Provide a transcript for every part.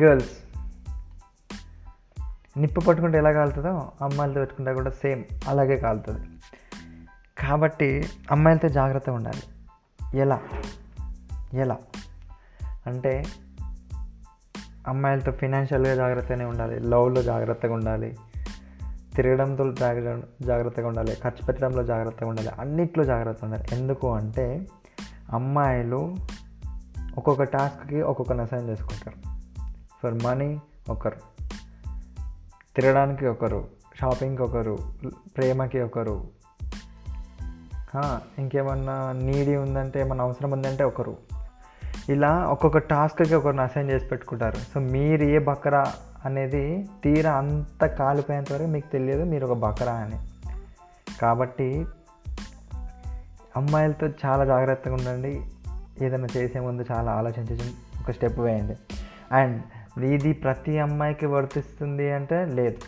Girls. నిప్పు పట్టుకుంటే ఎలా కాలుతుందో అమ్మాయిలతో పెట్టుకుంటే కూడా సేమ్ అలాగే కాలుతుంది. కాబట్టి అమ్మాయిలతో జాగ్రత్తగా ఉండాలి. ఎలా? ఎలా? అంటే అమ్మాయిలతో ఫినాన్షియల్గా జాగ్రత్తగానే ఉండాలి. లవ్లో జాగ్రత్తగా ఉండాలి. తిరగడంతో జాగ్రత్తగా ఉండాలి. ఖర్చు పెట్టడంలో జాగ్రత్తగా ఉండాలి. అన్నిట్లో జాగ్రత్తగా ఉండాలి. ఎందుకు అంటే అమ్మాయిలు ఒక్కొక్క టాస్క్కి ఒక్కొక్క అసైన్ చేసుకుంటారు. ఫర్ మనీ ఒకరు. తిరగడానికి ఒకరు. షాపింగ్కి ఒకరు. ప్రేమకి ఒకరు. ఇంకేమన్నా నీడి ఉందంటే ఏమన్నా అవసరం ఉందంటే ఒకరు. ఇలా ఒక్కొక్క టాస్క్కి ఒకరిని అసైన్ చేసి పెట్టుకుంటారు. సో మీరు ఏ బకరా అనేది తీరా అంత కాలిపోయేంత వరకు మీకు తెలియదు మీరు ఒక బకరా అని. కాబట్టి అమ్మాయిలతో చాలా జాగ్రత్తగా ఉండండి. ఏదైనా చేసే ముందు చాలా ఆలోచించి ఒక స్టెప్ వేయండి. అండ్ ఇది ప్రతి అమ్మాయికి వర్తిస్తుంది అంటే లేదు.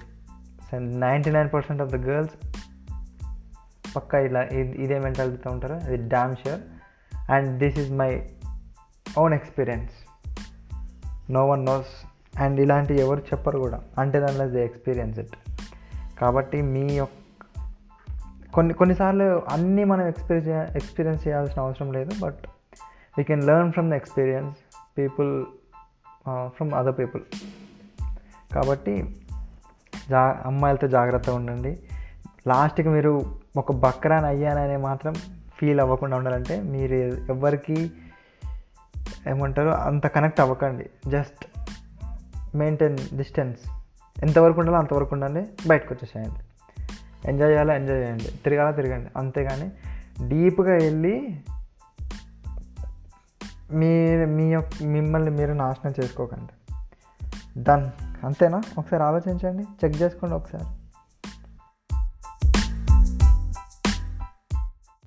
Ninety nine percent of the girls పక్కా ఇలా ఇదే మెంటాలిటీతో ఉంటారు. అది damn sure and this is my own experience no one knows and ఇలాంటివి ఎవరు చెప్పరు కూడా. అంటే దానిలో ది ఎక్స్పీరియన్స్ ఇట్ కాబట్టి మీ యొక్క కొన్ని కొన్నిసార్లు అన్నీ మనం ఎక్స్పీరియన్స్ ఎక్స్పీరియన్స్ చేయాల్సిన అవసరం లేదు. But we can learn from the experience people from other people కాబట్టి జా అమ్మాయిలతో జాగ్రత్తగా ఉండండి. లాస్ట్కి మీరు ఒక బక్రాన్ అయ్యాననే మాత్రం ఫీల్ అవ్వకుండా ఉండాలంటే మీరు ఎవరికి ఏమంటారు అంత కనెక్ట్ అవ్వకండి. జస్ట్ మెయింటైన్ డిస్టెన్స్ ఎంతవరకు ఉండాలో అంతవరకు ఉండండి బయటకు వచ్చేసేయండి. ఎంజాయ్ చేయాలో ఎంజాయ్ చేయండి. తిరగాల తిరగండి. అంతేగాని డీప్గా వెళ్ళి మీ మీ యొక్క మిమ్మల్ని మీరు నాశనం చేసుకోకండి. డన్ అంతేనా? ఒకసారి ఆలోచించండి. చెక్ చేసుకోండి ఒకసారి.